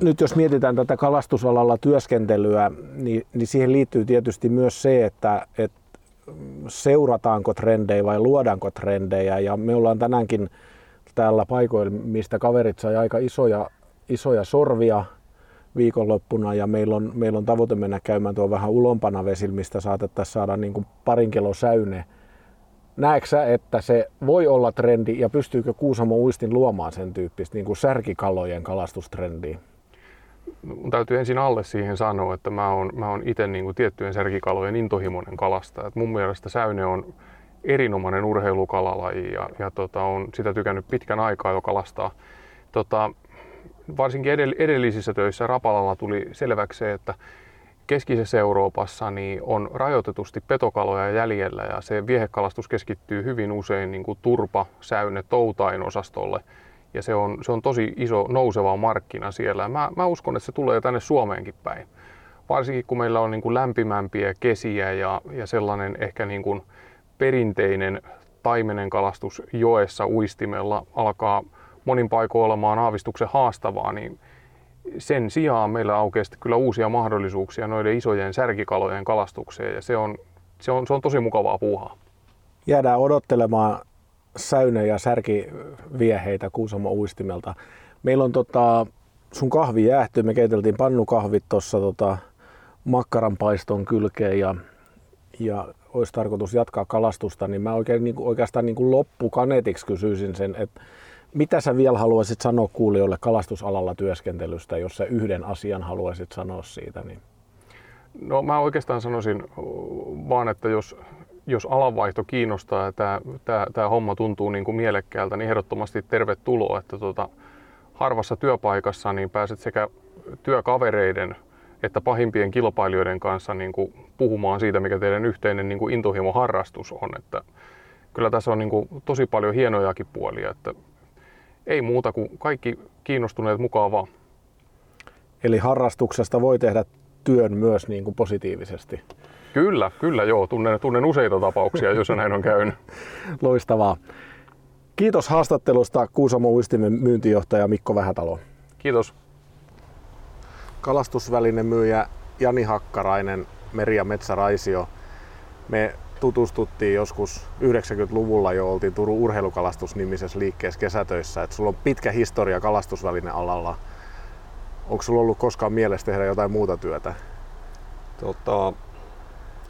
nyt jos mietitään tätä kalastusalalla työskentelyä, niin, niin siihen liittyy tietysti myös se, että, että seurataanko trendejä vai luodaanko trendejä. Ja me ollaan tänäänkin täällä paikoilla, mistä kaverit sai aika isoja, isoja sorvia viikonloppuna ja meillä on, meillä on tavoite mennä käymään tuo vähän ulompana vesillä, mistä saatettaisiin saada niin kuin parin kilo säyne. Näetkö että se voi olla trendi ja pystyykö Kuusamo uistin luomaan sen tyyppistä niin kuin särkikalojen kalastustrendiä? Mun täytyy ensin alle siihen sanoa, että mä oon, mä oon itse niin kuin tiettyjen särkikalojen intohimoinen kalastaja. Mun mielestä säyne on erinomainen urheilukalalaji ja, ja tota, on sitä tykännyt pitkän aikaa jo kalastaa. Tota, varsinkin edellisissä töissä Rapalalla tuli selväksi se, että keskisessä Euroopassa niin on rajoitetusti petokaloja jäljellä ja se viehekalastus keskittyy hyvin usein niin kuin turpa, säyne, toutain osastolle. Ja se on, se on tosi iso nouseva markkina siellä. Mä, mä uskon, että se tulee tänne Suomeenkin päin. Varsinkin kun meillä on niin kuin lämpimämpiä kesiä ja, ja sellainen ehkä niin kuin perinteinen taimenen kalastus joessa uistimella alkaa monin paikoin olemaan aavistuksen haastavaa, niin sen sijaan meillä aukeaa kyllä uusia mahdollisuuksia noiden isojen särkikalojen kalastukseen ja se on, se on, se on tosi mukavaa puuhaa. Jäädään odottelemaan säynä- ja särkivieheitä Kuusamo uistimelta. Meillä on tota, sun kahvi jäähty, me keiteltiin pannukahvit tuossa tota, makkaranpaiston kylkeen ja, ja olisi tarkoitus jatkaa kalastusta, niin mä oikein, niin oikeastaan niin kuin loppukaneetiksi kysyisin sen, että mitä sä vielä haluaisit sanoa kuulijoille kalastusalalla työskentelystä, jos sä yhden asian haluaisit sanoa siitä? Niin... No mä oikeastaan sanoisin vaan, että jos, jos alanvaihto kiinnostaa ja tämä, tämä, tämä homma tuntuu niin kuin mielekkäältä, niin ehdottomasti tervetuloa. Että tuota, harvassa työpaikassa niin pääset sekä työkavereiden että pahimpien kilpailijoiden kanssa niin kuin puhumaan siitä, mikä teidän yhteinen niin kuin intohimo harrastus on. Että kyllä tässä on niin kuin tosi paljon hienojakin puolia. Että ei muuta kuin kaikki kiinnostuneet mukaan vaan. Eli harrastuksesta voi tehdä työn myös niin kuin positiivisesti. Kyllä, kyllä joo. Tunnen, tunnen useita tapauksia, jos näin on käynyt. Loistavaa. Kiitos haastattelusta Kuusamo Uistimen myyntijohtaja Mikko Vähätalo. Kiitos. Kalastusvälinen myyjä Jani Hakkarainen, Meri- ja Metsäraisio. Me tutustuttiin joskus 90-luvulla jo, oltiin Turun urheilukalastusnimisessä liikkeessä kesätöissä. Et sulla on pitkä historia kalastusvälinen alalla. Onko sulla ollut koskaan mielessä tehdä jotain muuta työtä? Tota,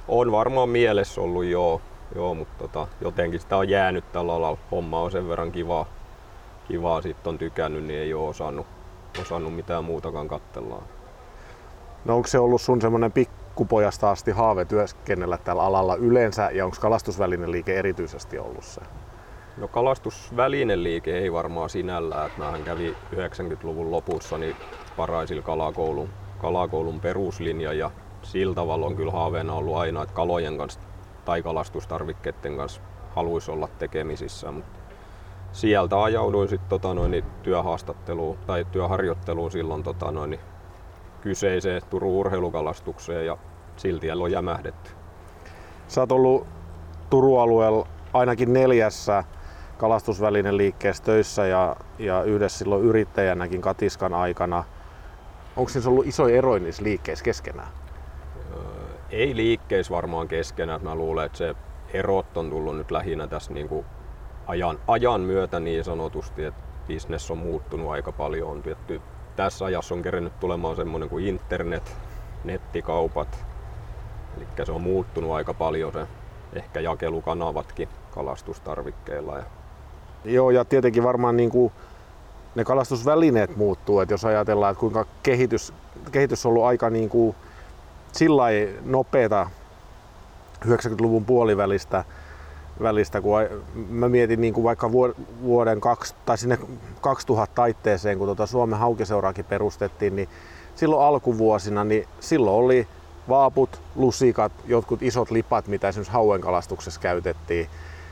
on varmaan mielessä ollut joo, joo mutta tota, jotenkin sitä on jäänyt tällä alalla. Homma on sen verran kivaa, kivaa sitten on tykännyt, niin ei ole osannut, osannut mitään muutakaan katsellaan. No onko se ollut sun semmoinen pikkupojasta asti haave työskennellä tällä alalla yleensä ja onko kalastusvälinen liike erityisesti ollut se? No kalastusvälinen liike ei varmaan sinällään. Että mähän kävi 90-luvun lopussa niin Paraisilla kalakoulun, kalakoulun peruslinja ja sillä tavalla on kyllä haaveena ollut aina, että kalojen kanssa tai kalastustarvikkeiden kanssa haluaisi olla tekemisissä. Mutta sieltä ajauduin sitten tota noin, työhaastatteluun tai työharjoitteluun silloin tota noin, kyseiseen Turun urheilukalastukseen ja silti on jämähdetty. Sä oot ollut Turun alueella ainakin neljässä kalastusvälinen liikkeessä töissä ja, ja yhdessä silloin yrittäjänäkin katiskan aikana. Onko se ollut iso ero niissä liikkeissä keskenään? Öö, ei liikkeissä varmaan keskenään. Mä luulen, että se erot on tullut nyt lähinnä tässä niin kuin ajan, ajan myötä niin sanotusti, että bisnes on muuttunut aika paljon. On tietty tässä ajassa on kerennyt tulemaan semmoinen kuin internet, nettikaupat, Eli se on muuttunut aika paljon se ehkä jakelukanavatkin kalastustarvikkeilla. Ja Joo, ja tietenkin varmaan niin kuin ne kalastusvälineet muuttuu, että jos ajatellaan, että kuinka kehitys, kehitys on ollut aika niin kuin sillä nopeata 90-luvun puolivälistä, välistä, kun mä mietin niin kuin vaikka vuoden kaksi, tai sinne 2000 taitteeseen, kun tuota Suomen haukiseuraakin perustettiin, niin silloin alkuvuosina, niin silloin oli vaaput, lusikat, jotkut isot lipat, mitä esimerkiksi hauenkalastuksessa käytettiin.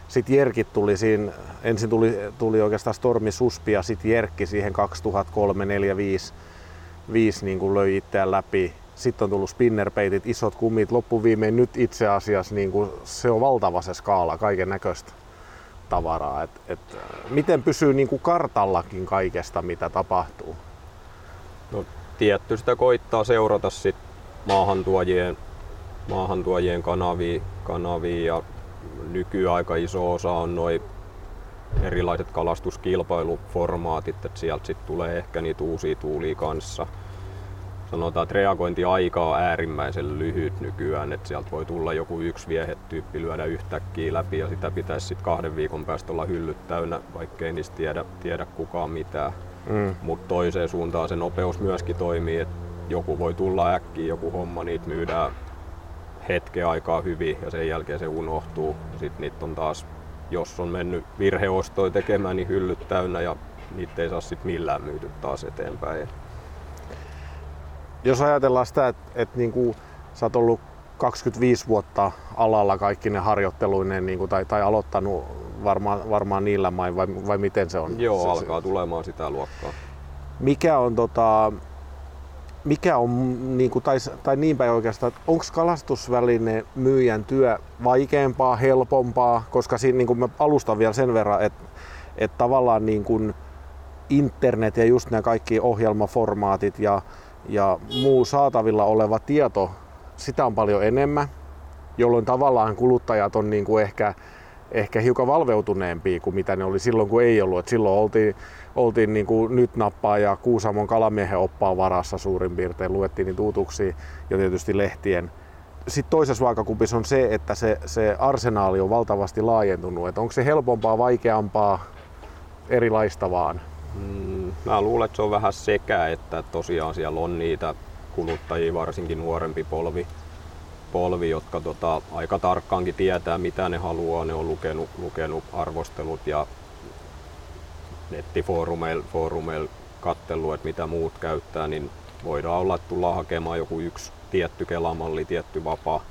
Sitten Jerkit tuli siinä, ensin tuli, tuli oikeastaan Stormi Suspi ja sitten Jerkki siihen 2003, 4, 5, 5 niin kuin löi itseään läpi. Sitten on tullut spinnerpeitit, isot kumit. Loppuviimein nyt itse asiassa niin kuin, se on valtava se skaala, kaiken näköistä tavaraa. Et, et, miten pysyy niin kuin kartallakin kaikesta, mitä tapahtuu? No, tietty sitä koittaa seurata sit maahantuojien, maahantuojien kanavia, kanavia ja nykyaika iso osa on noin erilaiset kalastuskilpailuformaatit, että sieltä sitten tulee ehkä niitä uusia tuulia kanssa. Sanotaan, että reagointiaika on äärimmäisen lyhyt nykyään, että sieltä voi tulla joku yksi viehetyyppi lyödä yhtäkkiä läpi ja sitä pitäisi sitten kahden viikon päästä olla hyllyt täynnä, vaikkei niistä tiedä, tiedä kukaan mitään. Mm. Mutta toiseen suuntaan se nopeus myöskin toimii, että joku voi tulla äkkiä, joku homma, niitä myydään hetken aikaa hyvin ja sen jälkeen se unohtuu. Sitten niitä on taas, jos on mennyt virheostoja tekemään, niin hyllyt täynnä ja niitä ei saa sitten millään myyty taas eteenpäin. Jos ajatellaan sitä, että, että niin kuin sä oot ollut 25 vuotta alalla kaikki ne harjoitteluinen niin kuin, tai, tai aloittanut varmaan, varmaan niillä main vai, vai miten se on? Joo, se, alkaa tulemaan sitä luokkaa. Mikä on tota, mikä on, niin kuin, tai, tai niin päin oikeastaan, onko kalastusväline myyjän työ vaikeampaa, helpompaa, koska siinä niin kuin mä alustan vielä sen verran, että, että tavallaan niin kuin internet ja just nämä kaikki ohjelmaformaatit ja, ja muu saatavilla oleva tieto, sitä on paljon enemmän, jolloin tavallaan kuluttajat on niin kuin ehkä, ehkä hiukan valveutuneempia kuin mitä ne oli silloin, kun ei ollut. Et silloin oltiin oltiin niin kuin nyt nappaa ja Kuusamon kalamiehen oppaa varassa suurin piirtein, luettiin niitä uutuksia ja tietysti lehtien. Sitten toisessa vaakakupissa on se, että se, se arsenaali on valtavasti laajentunut. Et onko se helpompaa, vaikeampaa, erilaista vaan? Mm, mä luulen, että se on vähän sekä, että tosiaan siellä on niitä kuluttajia, varsinkin nuorempi polvi, polvi jotka tota, aika tarkkaankin tietää, mitä ne haluaa. Ne on lukenut, lukenut arvostelut ja nettifoorumeilla foorumeil kattellut, että mitä muut käyttää, niin voidaan olla, että tullaan hakemaan joku yksi tietty kelamalli, tietty vapaa.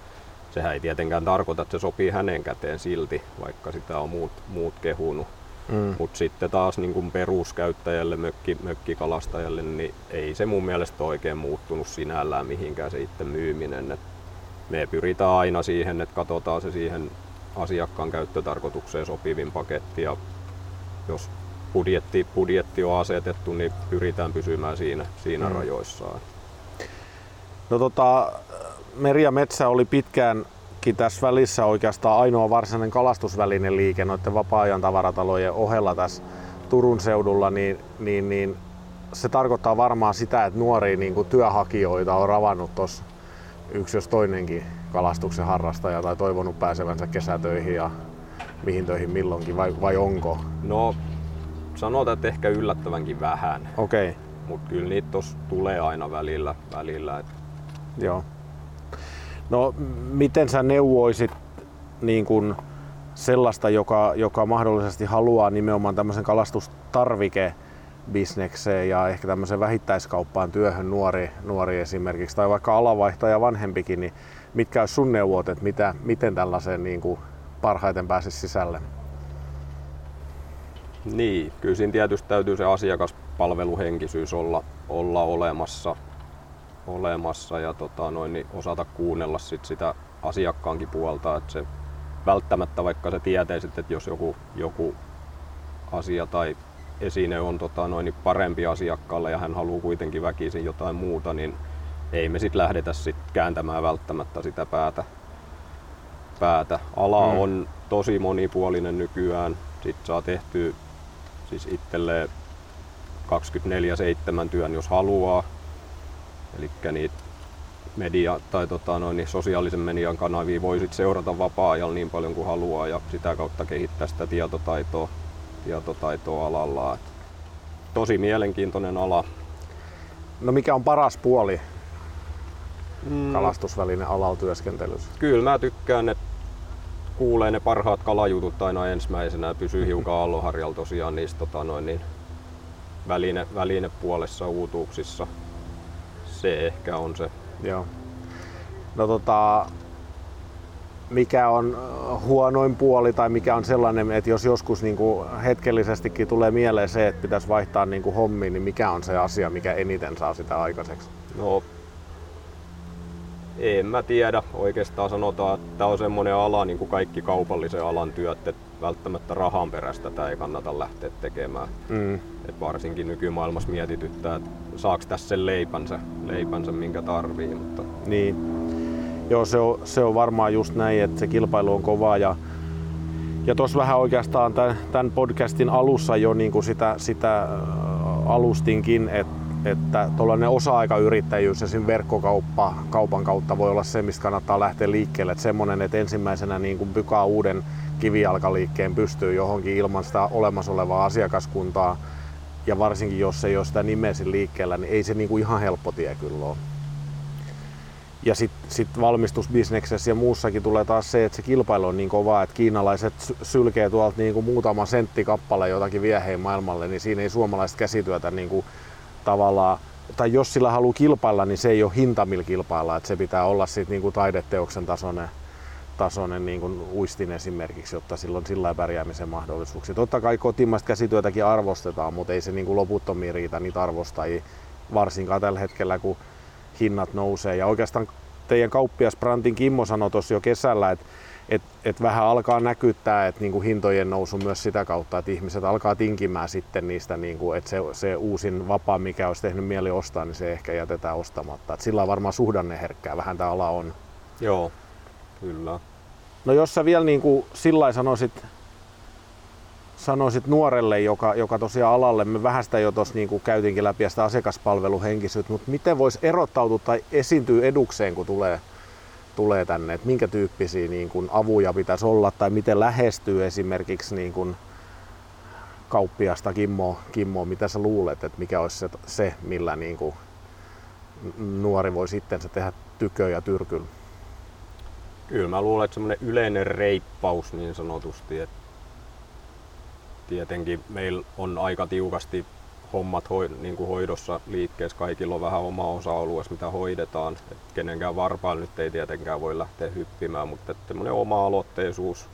Sehän ei tietenkään tarkoita, että se sopii hänen käteen silti, vaikka sitä on muut, muut kehunut. Mm. Mutta sitten taas niin kuin peruskäyttäjälle, mökki, mökkikalastajalle, niin ei se mun mielestä oikein muuttunut sinällään mihinkään se itse myyminen. Et me pyritään aina siihen, että katsotaan se siihen asiakkaan käyttötarkoitukseen sopivin paketti ja jos budjetti, budjetti on asetettu, niin pyritään pysymään siinä, siinä mm. rajoissaan. No tota, meri ja metsä oli pitkäänkin tässä välissä oikeastaan ainoa varsinainen kalastusvälinen liike noiden vapaa-ajan tavaratalojen ohella tässä Turun seudulla, niin, niin, niin se tarkoittaa varmaan sitä, että nuoria niin kuin työhakijoita on ravannut tuossa yksi jos toinenkin kalastuksen harrastaja tai toivonut pääsevänsä kesätöihin ja mihin töihin milloinkin vai, vai onko? No sanotaan, että ehkä yllättävänkin vähän. Okei. Okay. Mutta kyllä niitä tos tulee aina välillä. välillä et... Joo. No miten sä neuvoisit niin kun sellaista, joka, joka mahdollisesti haluaa nimenomaan tämmöisen kalastustarvike bisnekseen ja ehkä tämmöisen vähittäiskauppaan työhön nuori, nuori esimerkiksi, tai vaikka alavaihtaja vanhempikin, niin mitkä olisi sun neuvot, että mitä, miten tällaiseen niin kuin parhaiten pääsisi sisälle? Niin, kyllä siinä tietysti täytyy se asiakaspalveluhenkisyys olla, olla olemassa, olemassa ja tota, noin, niin osata kuunnella sit sitä asiakkaankin puolta, että se välttämättä vaikka se tietäisi, että jos joku, joku asia tai esine on tota, noin, niin parempi asiakkaalle ja hän haluaa kuitenkin väkisin jotain muuta, niin ei me sitten lähdetä sit kääntämään välttämättä sitä päätä. päätä. Ala mm. on tosi monipuolinen nykyään. Sitten saa tehtyä siis itselleen 24-7 työn, jos haluaa. Eli niitä media tai tota, noin, niin sosiaalisen median kanavia voi sit seurata vapaa-ajalla niin paljon kuin haluaa ja sitä kautta kehittää sitä tietotaitoa, tietotaitoa alalla. Et tosi mielenkiintoinen ala. No mikä on paras puoli mm. kalastusväline alalla työskentelyssä? Kyllä mä tykkään, että kuulee ne parhaat kalajutut aina ensimmäisenä ja pysyy hiukan alloharjalla tosiaan niistä tota, noin, niin väline, välinepuolessa uutuuksissa. Se ehkä on se. Joo. No tota, mikä on huonoin puoli tai mikä on sellainen, että jos joskus niin kuin hetkellisestikin tulee mieleen se, että pitäisi vaihtaa niin kuin hommiin, niin mikä on se asia, mikä eniten saa sitä aikaiseksi? No, en mä tiedä. Oikeastaan sanotaan, että tämä on semmoinen ala, niin kuin kaikki kaupallisen alan työt, että välttämättä rahan perästä tämä ei kannata lähteä tekemään. Mm. Et varsinkin nykymaailmassa mietityttää, että saako tässä sen leipänsä, leipänsä minkä tarvii. Mutta... Niin. Joo, se on, se on varmaan just näin, että se kilpailu on kovaa ja ja tuossa vähän oikeastaan tämän podcastin alussa jo niin kuin sitä, sitä alustinkin, että että tuollainen osa-aikayrittäjyys ja verkkokauppa kaupan kautta voi olla se, mistä kannattaa lähteä liikkeelle. Että semmoinen, että ensimmäisenä niin kuin pykaa uuden kivijalkaliikkeen pystyy johonkin ilman sitä olemassa olevaa asiakaskuntaa. Ja varsinkin jos ei ole sitä nimesin liikkeellä, niin ei se niin kuin ihan helppo tie kyllä ole. Ja sitten sit valmistusbisneksessä ja muussakin tulee taas se, että se kilpailu on niin kova, että kiinalaiset sylkee tuolta niin kuin muutama sentti kappale jotakin vieheen maailmalle, niin siinä ei suomalaiset käsityötä niin kuin tavallaan, tai jos sillä haluaa kilpailla, niin se ei ole hinta, millä kilpailla, että se pitää olla sitten niin kuin taideteoksen tasoinen, tasoinen niin kuin uistin esimerkiksi, jotta silloin sillä pärjäämisen mahdollisuuksia. Totta kai kotimaista käsityötäkin arvostetaan, mutta ei se niin kuin loputtomiin riitä niitä arvostajia, varsinkaan tällä hetkellä, kun hinnat nousee. Ja oikeastaan teidän kauppias Brantin Kimmo sanoi tuossa jo kesällä, että et, et vähän alkaa näkyttää, että niinku hintojen nousu myös sitä kautta, että ihmiset alkaa tinkimään sitten niistä, niinku, että se, se uusin vapaa, mikä olisi tehnyt mieli ostaa, niin se ehkä jätetään ostamatta. Et sillä on varmaan suhdanneherkkää, vähän tämä ala on. Joo, kyllä. No jos sä vielä niinku sillä sanoisit, sanoisit nuorelle, joka, joka tosiaan alalle, me vähän sitä jo tuossa niinku käytiinkin läpi sitä asiakaspalveluhenkisyyttä, mutta miten voisi erottautua tai esiintyä edukseen, kun tulee tulee tänne, että minkä tyyppisiä niin kuin avuja pitäisi olla tai miten lähestyy esimerkiksi niin kuin kauppiasta Kimmo, Kimmo, mitä sä luulet, että mikä olisi se, se millä niin kuin nuori voi sitten se tehdä tykö ja tyrkyllä? Kyllä mä luulen, että semmoinen yleinen reippaus niin sanotusti, että tietenkin meillä on aika tiukasti hommat hoi, niin kuin hoidossa liikkeessä. Kaikilla on vähän oma osa-alueessa, mitä hoidetaan. Et kenenkään varpailla nyt ei tietenkään voi lähteä hyppimään, mutta semmoinen oma-aloitteisuus,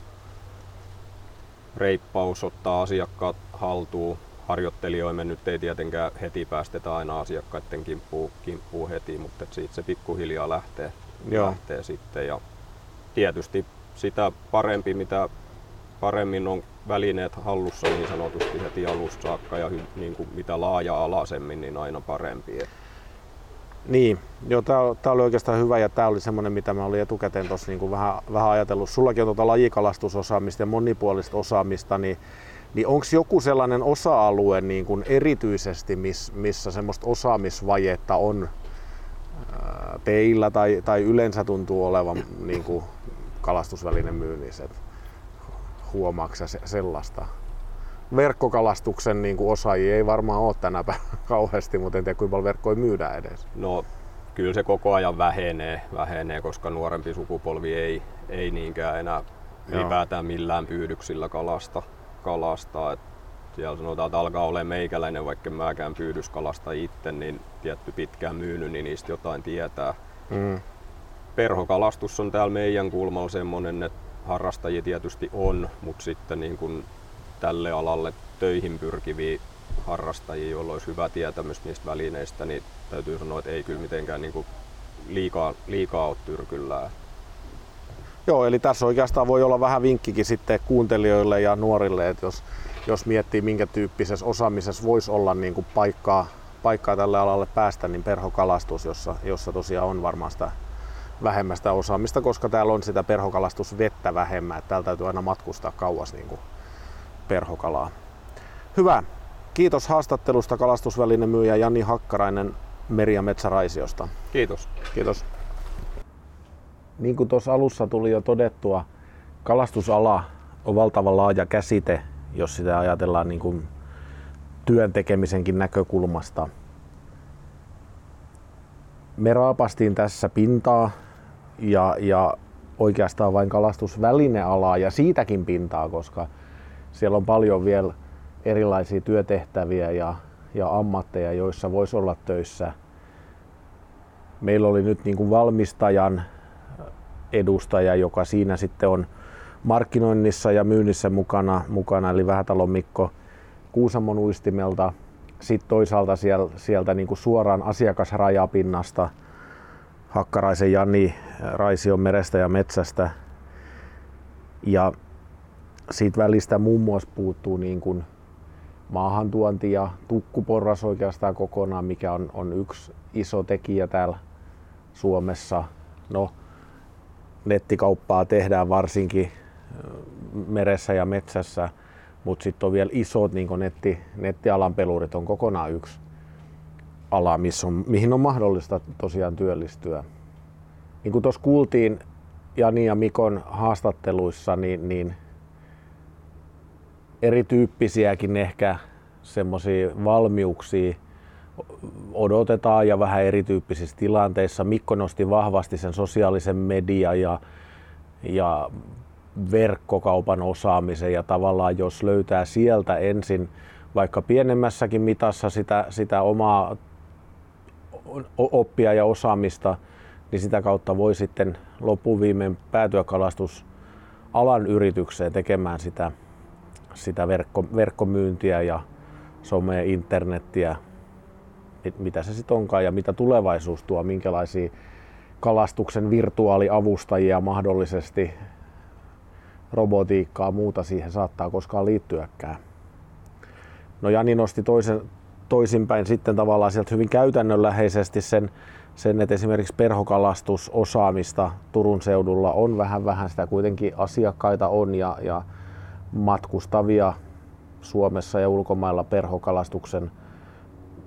reippaus ottaa asiakkaat haltuun. Harjoittelijoimme nyt ei tietenkään heti päästetä aina asiakkaiden kimppuun, kimppuun heti, mutta siitä se pikkuhiljaa lähtee, Joo. lähtee sitten. Ja tietysti sitä parempi, mitä paremmin on välineet hallussa niin sanotusti heti alusta saakka ja niin kuin mitä laaja-alaisemmin, niin aina parempi. Niin, joo, tämä oli oikeastaan hyvä ja tämä oli semmoinen, mitä mä olin etukäteen tuossa niin vähän, vähän ajatellut. Sullakin on tuota lajikalastusosaamista ja monipuolista osaamista, niin, niin onko joku sellainen osa-alue niin kuin erityisesti, miss, missä semmoista osaamisvajetta on teillä tai, tai yleensä tuntuu olevan niin kuin kalastusvälinen myynnissä? Huomaaksa se, sellaista? Verkkokalastuksen niin kuin osaajia ei varmaan ole tänä päivänä kauheasti, mutta en tiedä kuinka paljon verkkoja myydään edes. No kyllä se koko ajan vähenee, vähenee koska nuorempi sukupolvi ei, ei niinkään enää Joo. ylipäätään millään pyydyksillä kalasta. kalasta. Et siellä sanotaan, että alkaa olemaan meikäläinen, vaikka mäkään pyydyskalasta itse, niin tietty pitkään myynyt, niin niistä jotain tietää. Mm. Perhokalastus on täällä meidän kulmalla semmoinen, että harrastajia tietysti on, mutta sitten niin kuin tälle alalle töihin pyrkiviä harrastajia, joilla olisi hyvä tietämys niistä välineistä, niin täytyy sanoa, että ei kyllä mitenkään niin kuin liikaa, liikaa ole tyrkyllään. Joo, eli tässä oikeastaan voi olla vähän vinkkikin sitten kuuntelijoille ja nuorille, että jos, jos miettii minkä tyyppisessä osaamisessa voisi olla niin kuin paikkaa, paikkaa tälle alalle päästä, niin perhokalastus, jossa, jossa tosiaan on varmaan sitä vähemmästä osaamista, koska täällä on sitä perhokalastusvettä vähemmän. Että täällä täytyy aina matkustaa kauas niin kuin perhokalaa. Hyvä. Kiitos haastattelusta kalastusvälineen myyjä Jani Hakkarainen Meri- ja Metsäraisiosta. Kiitos. Kiitos. niin kuin tuossa alussa tuli jo todettua, kalastusala on valtavan laaja käsite, jos sitä ajatellaan niin kuin työn tekemisenkin näkökulmasta. Me raapastiin tässä pintaa ja, ja oikeastaan vain kalastusvälinealaa ja siitäkin pintaa, koska siellä on paljon vielä erilaisia työtehtäviä ja, ja ammatteja, joissa voisi olla töissä. Meillä oli nyt niin kuin valmistajan edustaja, joka siinä sitten on markkinoinnissa ja myynnissä mukana, mukana eli Vähätalon Mikko Kuusamon uistimelta. Sitten toisaalta sieltä, sieltä niin kuin suoraan asiakasrajapinnasta Hakkaraisen Jani Raision merestä ja metsästä. Ja siitä välistä muun muassa puuttuu niin kuin maahantuonti ja tukkuporras oikeastaan kokonaan, mikä on, on yksi iso tekijä täällä Suomessa. No, nettikauppaa tehdään varsinkin meressä ja metsässä, mutta sitten on vielä isot niin netti, nettialan pelurit on kokonaan yksi ala, missä on, mihin on mahdollista tosiaan työllistyä. Niin kuin tuossa kuultiin Jani ja Mikon haastatteluissa, niin, niin erityyppisiäkin ehkä semmoisia valmiuksia odotetaan ja vähän erityyppisissä tilanteissa. Mikko nosti vahvasti sen sosiaalisen median ja, ja verkkokaupan osaamisen ja tavallaan jos löytää sieltä ensin vaikka pienemmässäkin mitassa sitä, sitä omaa oppia ja osaamista, niin sitä kautta voi sitten loppuviimein päätyä kalastusalan yritykseen tekemään sitä, sitä verkko, verkkomyyntiä ja somea, internettiä, mitä se sitten onkaan ja mitä tulevaisuus tuo, minkälaisia kalastuksen virtuaaliavustajia mahdollisesti robotiikkaa muuta siihen saattaa koskaan liittyäkään. No Jani nosti toisen, toisinpäin sitten tavallaan sieltä hyvin käytännönläheisesti sen, sen, että esimerkiksi perhokalastusosaamista Turun seudulla on vähän vähän, sitä kuitenkin asiakkaita on ja, ja matkustavia Suomessa ja ulkomailla perhokalastuksen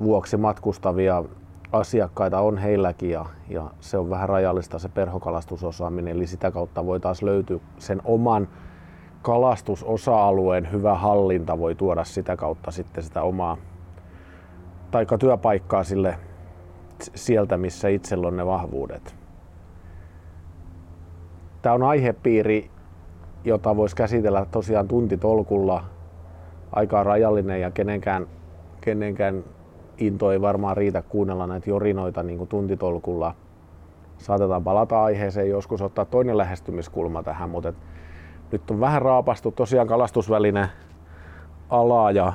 vuoksi matkustavia asiakkaita on heilläkin ja, ja se on vähän rajallista se perhokalastusosaaminen, eli sitä kautta voi taas löytyä sen oman kalastusosa-alueen hyvä hallinta voi tuoda sitä kautta sitten sitä omaa taikka työpaikkaa sille sieltä, missä itsellä on ne vahvuudet. Tämä on aihepiiri, jota voisi käsitellä tosiaan tuntitolkulla. Aika rajallinen ja kenenkään, kenenkään into ei varmaan riitä kuunnella näitä jorinoita niin kuin tuntitolkulla. Saatetaan palata aiheeseen joskus ottaa toinen lähestymiskulma tähän, mutta nyt on vähän raapastu tosiaan kalastusväline alaa ja,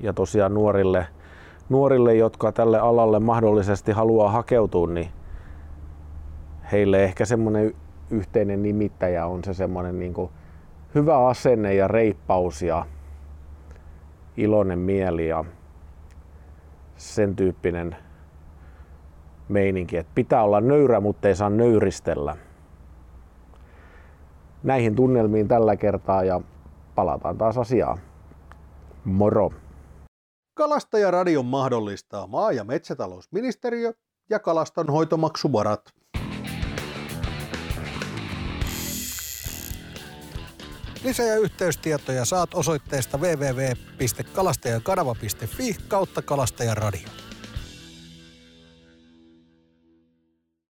ja tosiaan nuorille, nuorille, jotka tälle alalle mahdollisesti haluaa hakeutua, niin heille ehkä semmoinen yhteinen nimittäjä on se semmoinen niin hyvä asenne ja reippaus ja iloinen mieli ja sen tyyppinen meininki, että pitää olla nöyrä, mutta ei saa nöyristellä. Näihin tunnelmiin tällä kertaa ja palataan taas asiaan. Moro! Kalastajaradion mahdollistaa maa- ja metsätalousministeriö ja kalastonhoitomaksuvarat. Lisä- ja yhteystietoja saat osoitteesta www.kalastajakanava.fi kautta kalastajaradio.